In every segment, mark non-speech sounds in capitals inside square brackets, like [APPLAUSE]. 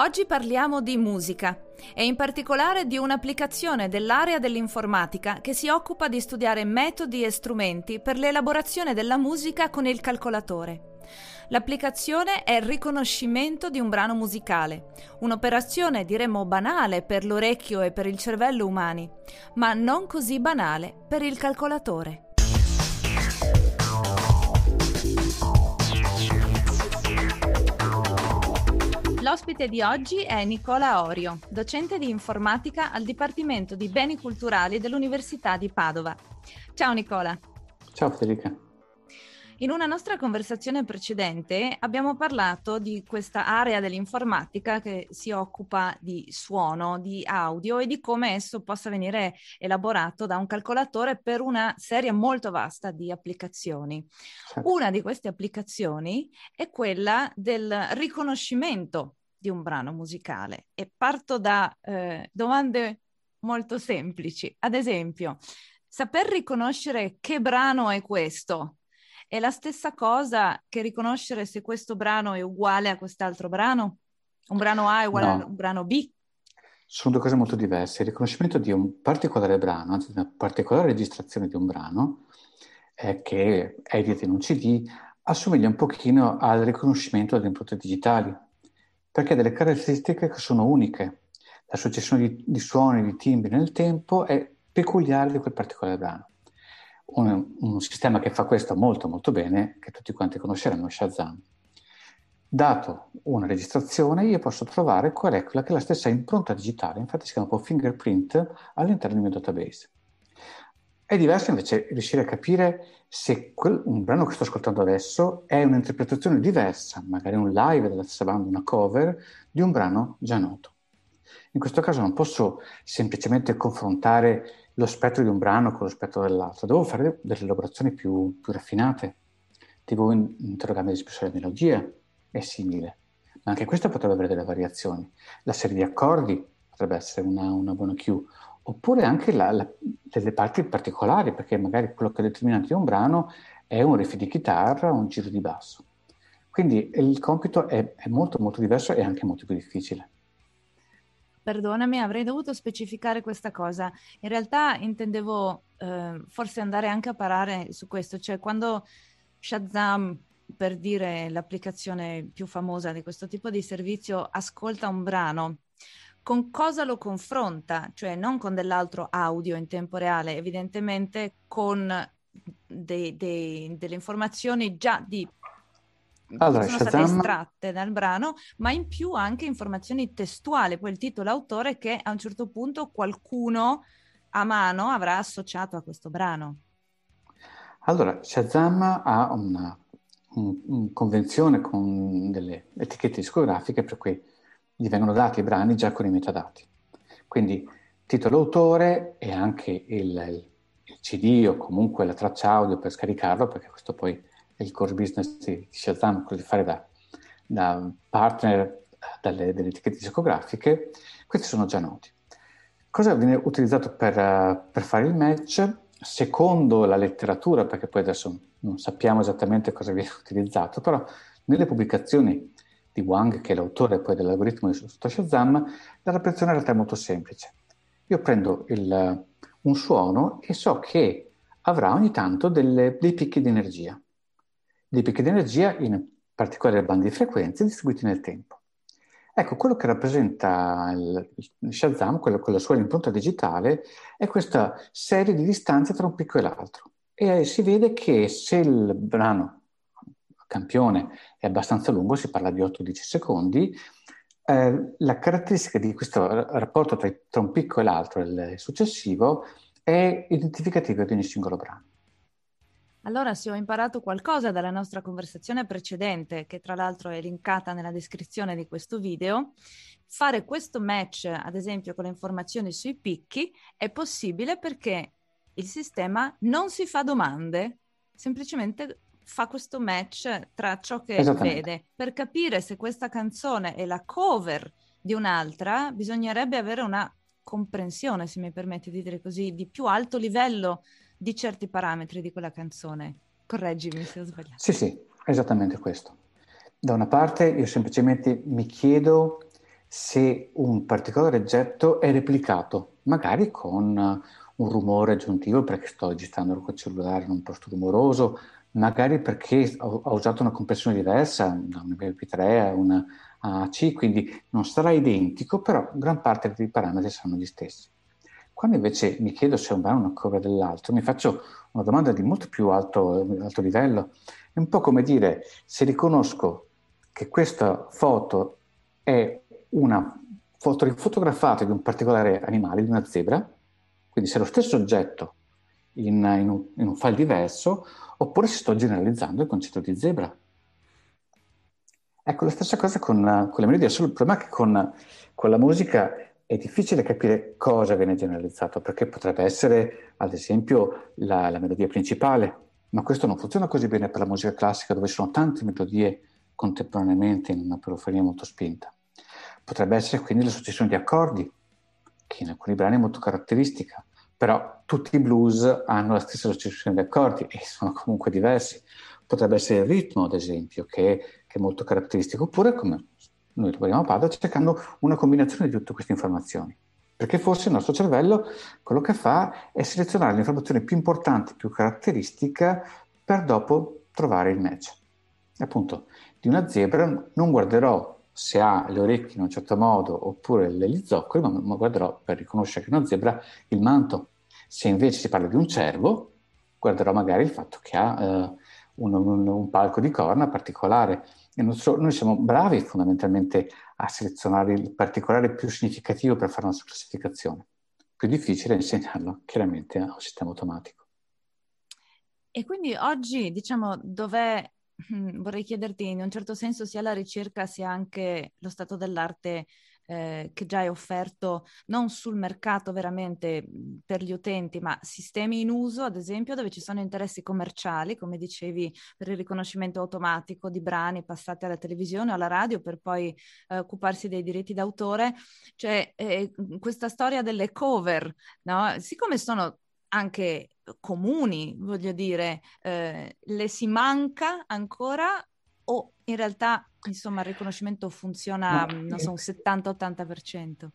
Oggi parliamo di musica e in particolare di un'applicazione dell'area dell'informatica che si occupa di studiare metodi e strumenti per l'elaborazione della musica con il calcolatore. L'applicazione è il riconoscimento di un brano musicale, un'operazione diremmo banale per l'orecchio e per il cervello umani, ma non così banale per il calcolatore. L'ospite di oggi è Nicola Orio, docente di informatica al Dipartimento di Beni Culturali dell'Università di Padova. Ciao Nicola. Ciao Federica. In una nostra conversazione precedente abbiamo parlato di questa area dell'informatica che si occupa di suono, di audio e di come esso possa venire elaborato da un calcolatore per una serie molto vasta di applicazioni. Certo. Una di queste applicazioni è quella del riconoscimento di un brano musicale e parto da eh, domande molto semplici. Ad esempio, saper riconoscere che brano è questo è la stessa cosa che riconoscere se questo brano è uguale a quest'altro brano? Un brano A è uguale no. a un brano B? Sono due cose molto diverse. Il riconoscimento di un particolare brano, anzi di una particolare registrazione di un brano, eh, che è edita in un CD, assomiglia un pochino al riconoscimento delle impronte digitali perché ha delle caratteristiche che sono uniche. La successione di, di suoni, di timbri nel tempo è peculiare di quel particolare brano. Un, un, sistema che fa questo molto molto bene, che tutti quanti conosceranno, Shazam. Dato una registrazione, io posso trovare qual è quella che è la stessa impronta digitale, infatti si chiama fingerprint all'interno del mio database. È diverso invece riuscire a capire se quel, un brano che sto ascoltando adesso è un'interpretazione diversa, magari un live della stessa banda, una cover, di un brano già noto. In questo caso non posso semplicemente confrontare lo spettro di un brano con lo spettro dell'altro, devo fare delle elaborazioni più, più raffinate. Devo interrogarmi più sulla melodia, è simile, ma anche questa potrebbe avere delle variazioni. La serie di accordi potrebbe essere una, una buona cue, oppure anche la, la, delle parti particolari, perché magari quello che è determinante di un brano è un riff di chitarra o un giro di basso. Quindi il compito è, è molto molto diverso e anche molto più difficile. Perdonami, avrei dovuto specificare questa cosa. In realtà intendevo eh, forse andare anche a parare su questo, cioè quando Shazam, per dire l'applicazione più famosa di questo tipo di servizio, ascolta un brano, con cosa lo confronta, cioè non con dell'altro audio in tempo reale, evidentemente con dei, dei, delle informazioni già di allora, sono Shazam... state estratte dal brano, ma in più anche informazioni testuali, poi il titolo autore che a un certo punto qualcuno a mano avrà associato a questo brano. Allora, Shazam ha una, un, un convenzione con delle etichette discografiche per cui gli vengono dati i brani già con i metadati. Quindi titolo autore e anche il, il CD o comunque la traccia audio per scaricarlo, perché questo poi è il core business di Shazam, quello di fare da, da partner dalle, delle etichette discografiche, questi sono già noti. Cosa viene utilizzato per, per fare il match? Secondo la letteratura, perché poi adesso non sappiamo esattamente cosa viene [LAUGHS] utilizzato, però nelle pubblicazioni di Wang, che è l'autore poi dell'algoritmo di Shazam, la rappresentazione in realtà è molto semplice. Io prendo il, un suono e so che avrà ogni tanto delle, dei picchi di energia, dei picchi di energia in particolari bandi di frequenze distribuiti nel tempo. Ecco, quello che rappresenta il Shazam, quello con la sua impronta digitale, è questa serie di distanze tra un picco e l'altro. E si vede che se il brano campione è abbastanza lungo, si parla di 8-10 secondi, eh, la caratteristica di questo rapporto tra, tra un picco e l'altro, il successivo, è identificativa di ogni singolo brano. Allora, se ho imparato qualcosa dalla nostra conversazione precedente, che tra l'altro è linkata nella descrizione di questo video, fare questo match, ad esempio, con le informazioni sui picchi, è possibile perché il sistema non si fa domande, semplicemente fa questo match tra ciò che vede. Per capire se questa canzone è la cover di un'altra, bisognerebbe avere una comprensione, se mi permette di dire così, di più alto livello di certi parametri di quella canzone. Correggimi se ho sbagliato. Sì, sì, esattamente questo. Da una parte io semplicemente mi chiedo se un particolare oggetto è replicato, magari con un rumore aggiuntivo perché sto registrando col cellulare in un posto rumoroso, magari perché ho, usato una compressione diversa, una MP3, una AC, quindi non sarà identico, però gran parte dei parametri saranno gli stessi. Quando invece mi chiedo se un brano è una cover dell'altro, mi faccio una domanda di molto più alto, alto livello. È un po' come dire, se riconosco che questa foto è una foto fotografata di un particolare animale, di una zebra, quindi se lo stesso oggetto in, in, un, in un file diverso, oppure se sto generalizzando il concetto di zebra. Ecco, la stessa cosa con, con le melodie, solo il problema è che con, con la musica è difficile capire cosa viene generalizzato, perché potrebbe essere, ad esempio, la, la, melodia principale, ma questo non funziona così bene per la musica classica, dove ci sono tante melodie contemporaneamente in una periferia molto spinta. Potrebbe essere quindi la successione di accordi, che in alcuni brani è molto caratteristica, però tutti i blues hanno la stessa successione di accordi e sono comunque diversi. Potrebbe essere il ritmo, ad esempio, che, che è molto caratteristico, oppure come noi lavoriamo a Padova cercando una combinazione di tutte queste informazioni. Perché forse il nostro cervello quello che fa è selezionare l'informazione più importante, più caratteristica, per dopo trovare il match. Appunto, di una zebra non guarderò se ha le orecchie in un certo modo oppure gli zoccoli, ma guarderò per riconoscere che è una zebra il manto. Se invece si parla di un cervo, guarderò magari il fatto che ha eh, un, un, un palco di corna particolare nostro, noi siamo bravi fondamentalmente a selezionare il particolare più significativo per fare una sua classificazione. Più difficile è insegnarlo chiaramente a un sistema automatico. E quindi oggi, diciamo, dov'è, [CLEARS THROAT] vorrei chiederti in un certo senso sia la ricerca sia anche lo stato dell'arte eh, che già è offerto non sul mercato veramente per gli utenti, ma sistemi in uso, ad esempio, dove ci sono interessi commerciali, come dicevi, per il riconoscimento automatico di brani passati alla televisione o alla radio per poi eh, occuparsi dei diritti d'autore. Cioè, eh, questa storia delle cover, no? siccome sono anche comuni, voglio dire, eh, le si manca ancora o in realtà insomma il riconoscimento funziona, Ma, non so, un 70-80%?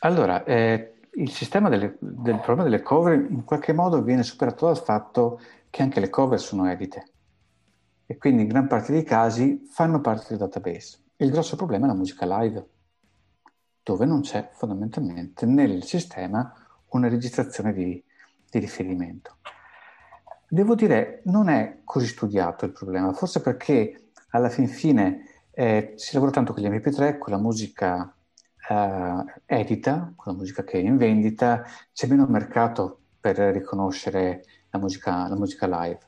Allora, eh, il sistema delle, del problema delle cover in qualche modo viene superato dal fatto che anche le cover sono edite e quindi in gran parte dei casi fanno parte del database. Il grosso problema è la musica live, dove non c'è fondamentalmente nel sistema una registrazione di, di riferimento. Devo dire, non è così studiato il problema, forse perché alla fin fine eh, si lavora tanto con gli MP3, con la musica eh, edita, con la musica che è in vendita, c'è meno mercato per riconoscere la musica, la musica live.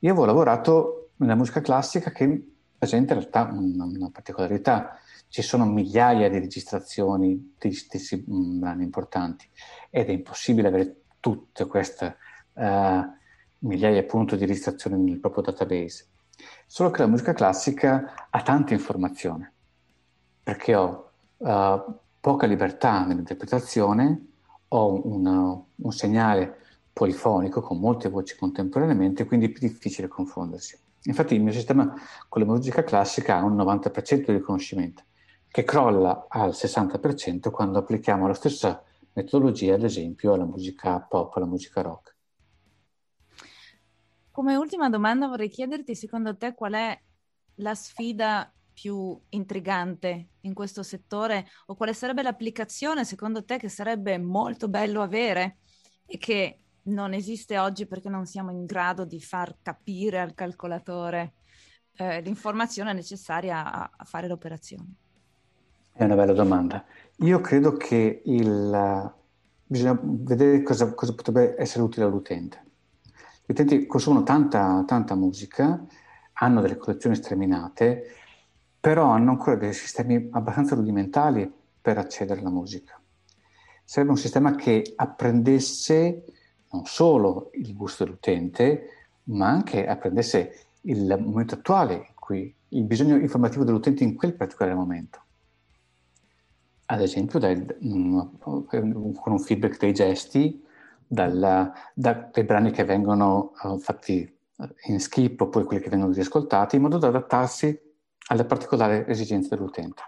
Io avevo lavorato nella musica classica che presenta in realtà una, una particolarità. Ci sono migliaia di registrazioni di stessi mm, brani importanti ed è impossibile avere tutte queste uh, migliaia appunto di registrazioni nel proprio database. Solo che la musica classica ha tanta informazione, perché ho uh, poca libertà nell'interpretazione, ho una, un segnale polifonico con molte voci contemporaneamente, quindi è più difficile confondersi. Infatti il mio sistema con la musica classica ha un 90% di riconoscimento, che crolla al 60% quando applichiamo la stessa metodologia, ad esempio, alla musica pop, alla musica rock. Come ultima domanda vorrei chiederti, secondo te, qual è la sfida più intrigante in questo settore o quale sarebbe l'applicazione, secondo te, che sarebbe molto bello avere e che non esiste oggi perché non siamo in grado di far capire al calcolatore eh, l'informazione necessaria a, a, fare l'operazione? È una bella domanda. Io credo che il, bisogna vedere cosa, cosa potrebbe essere utile all'utente. Gli utenti consumano tanta, tanta musica, hanno delle collezioni sterminate, però hanno ancora dei sistemi abbastanza rudimentali per accedere alla musica. Serve un sistema che apprendesse non solo il gusto dell'utente, ma anche apprendesse il momento attuale in cui il bisogno informativo dell'utente in quel particolare momento. Ad esempio, dai, con un feedback dei gesti, dalla, da, dai brani che vengono uh, fatti in skip oppure quelli che vengono riascoltati, in modo da adattarsi alle particolari esigenze dell'utente.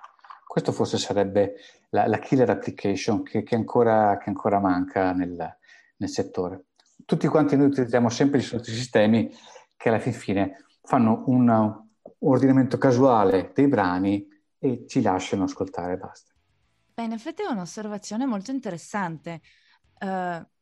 Questo forse sarebbe la, la killer application che, che, ancora, che ancora manca nel, nel settore. Tutti quanti noi utilizziamo sempre i soliti sistemi che alla fin fine fanno un, un ordinamento casuale dei brani e ci lasciano ascoltare e basta. Beh, in effetti è un'osservazione molto interessante, uh,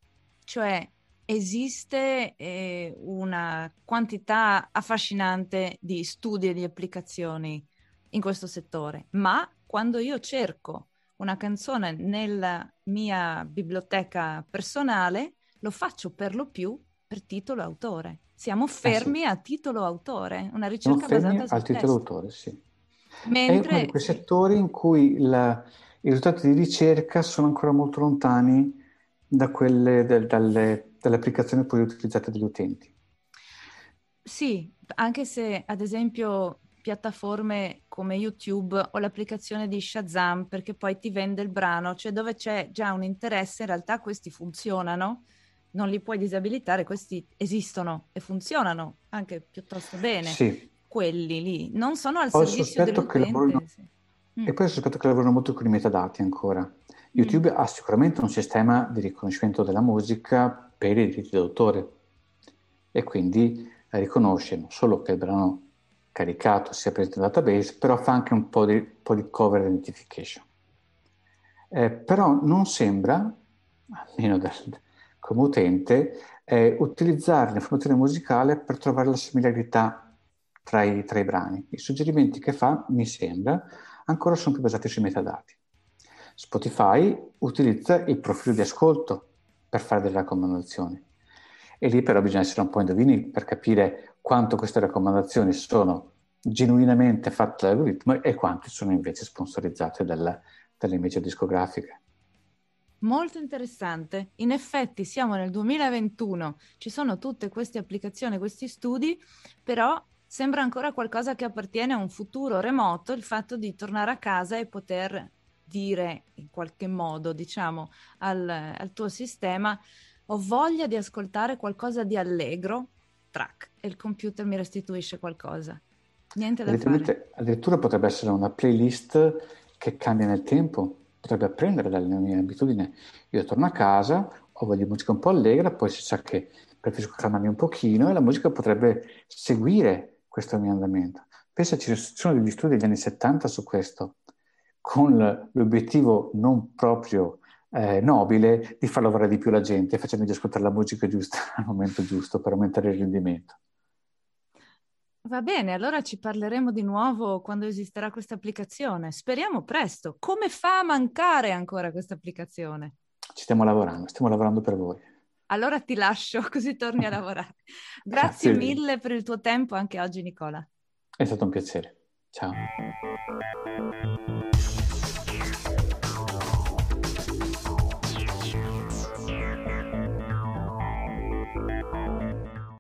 cioè esiste eh, una quantità affascinante di studi e di applicazioni in questo settore, ma quando io cerco una canzone nella mia biblioteca personale, lo faccio per lo più per titolo autore. Siamo fermi eh sì. a titolo autore, una ricerca basata sul al titolo autore, sì. Mentre... È uno di quei settori in cui la, i risultati di ricerca sono ancora molto lontani da quelle del, dalle, dalle applicazioni poi utilizzate dagli utenti. Sì, anche se ad esempio piattaforme come YouTube o l'applicazione di Shazam perché poi ti vende il brano, cioè dove c'è già un interesse, in realtà questi funzionano non li puoi disabilitare, questi esistono e funzionano anche piuttosto bene. Sì. Quelli lì non sono al poi servizio dell'utente. Lavorano... Sì. Mm. E poi sospetto che lavorano molto con i metadati ancora. YouTube mm. ha sicuramente un sistema di riconoscimento della musica per i diritti d'autore e quindi riconosce non solo che il brano caricato sia presente nel database, però fa anche un po' di, po di cover identification. Eh, però non sembra, almeno dal, come utente è utilizzare l'informazione musicale per trovare la similarità tra i, tra i brani. I suggerimenti che fa, mi sembra, ancora sono più basati sui metadati. Spotify utilizza il profilo di ascolto per fare delle raccomandazioni. E lì però bisogna essere un po' indovini per capire quanto queste raccomandazioni sono genuinamente fatte dall'algoritmo e quante sono invece sponsorizzate dalla, dalle major discografiche. Molto interessante. In effetti siamo nel 2021, ci sono tutte queste applicazioni, questi studi, però sembra ancora qualcosa che appartiene a un futuro remoto, il fatto di tornare a casa e poter dire in qualche modo, diciamo, al, al tuo sistema, ho voglia di ascoltare qualcosa di allegro, track, e il computer mi restituisce qualcosa. Niente da fare. Addirittura potrebbe essere una playlist che cambia nel tempo potrebbe apprendere dalle mie abitudini. Io torno a casa, ho voglia di musica un po' allegra, poi si sa che preferisco calmarmi un pochino e la musica potrebbe seguire questo mio andamento. Pensa, ci sono degli studi degli anni 70 su questo, con l'obiettivo non proprio eh, nobile di far lavorare di più la gente, facendogli ascoltare la musica giusta [LAUGHS] al momento giusto per aumentare il rendimento. Va bene, allora ci parleremo di nuovo quando esisterà questa applicazione. Speriamo presto. Come fa a mancare ancora questa applicazione? Ci stiamo lavorando, stiamo lavorando per voi. Allora ti lascio [LAUGHS] così torni a lavorare. [LAUGHS] Grazie, Grazie mille per il tuo tempo anche oggi, Nicola. È stato un piacere. Ciao.